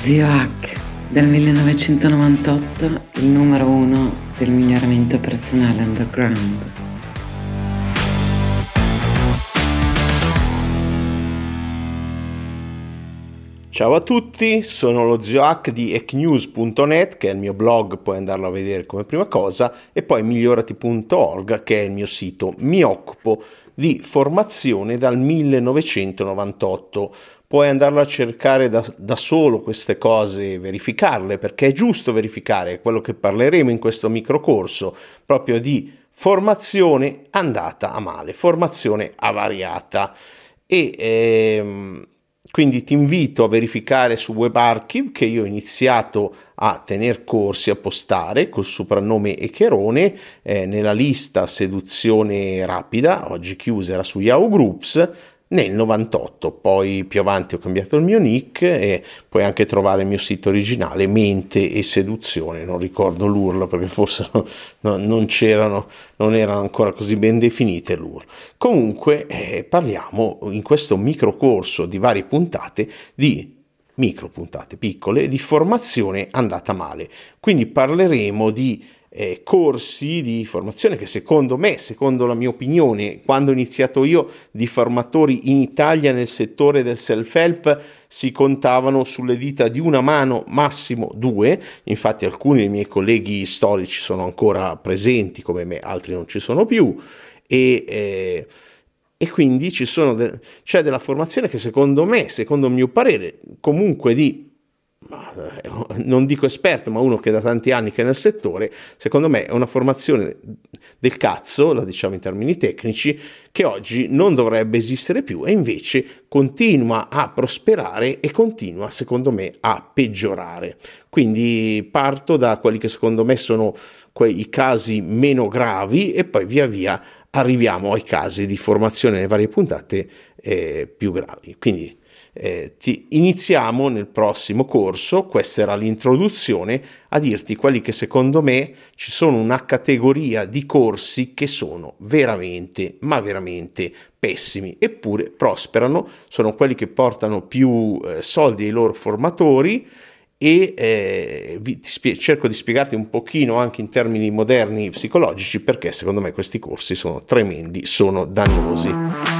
Zio Hack, del 1998, il numero uno del miglioramento personale underground. Ciao a tutti, sono lo zio hack di ecnews.net che è il mio blog, puoi andarlo a vedere come prima cosa, e poi migliorati.org che è il mio sito. Mi occupo di formazione dal 1998. Puoi andarlo a cercare da, da solo queste cose, verificarle, perché è giusto verificare, quello che parleremo in questo microcorso, proprio di formazione andata a male, formazione avariata. E ehm, quindi ti invito a verificare su WebArchive che io ho iniziato a tenere corsi, a postare col soprannome Echerone eh, nella lista Seduzione Rapida, oggi chiusa era su Yahoo Groups, nel 98, poi più avanti ho cambiato il mio nick e puoi anche trovare il mio sito originale Mente e Seduzione, non ricordo l'URL perché forse no, no, non c'erano, non erano ancora così ben definite l'URL. Comunque eh, parliamo in questo microcorso di varie puntate di micro puntate piccole di formazione andata male. Quindi parleremo di eh, corsi di formazione che secondo me, secondo la mia opinione, quando ho iniziato io di formatori in Italia nel settore del self-help si contavano sulle dita di una mano, massimo due, infatti alcuni dei miei colleghi storici sono ancora presenti come me, altri non ci sono più. E... Eh, e quindi ci sono de- c'è della formazione che secondo me, secondo il mio parere, comunque di non dico esperto, ma uno che da tanti anni che è nel settore, secondo me è una formazione del cazzo, la diciamo in termini tecnici, che oggi non dovrebbe esistere più e invece continua a prosperare e continua, secondo me, a peggiorare. Quindi parto da quelli che secondo me sono quei casi meno gravi e poi via via arriviamo ai casi di formazione nelle varie puntate eh, più gravi. Quindi eh, ti iniziamo nel prossimo corso, questa era l'introduzione, a dirti quelli che secondo me ci sono una categoria di corsi che sono veramente, ma veramente pessimi, eppure prosperano, sono quelli che portano più eh, soldi ai loro formatori e eh, vi, spie- cerco di spiegarti un pochino anche in termini moderni psicologici perché secondo me questi corsi sono tremendi, sono dannosi.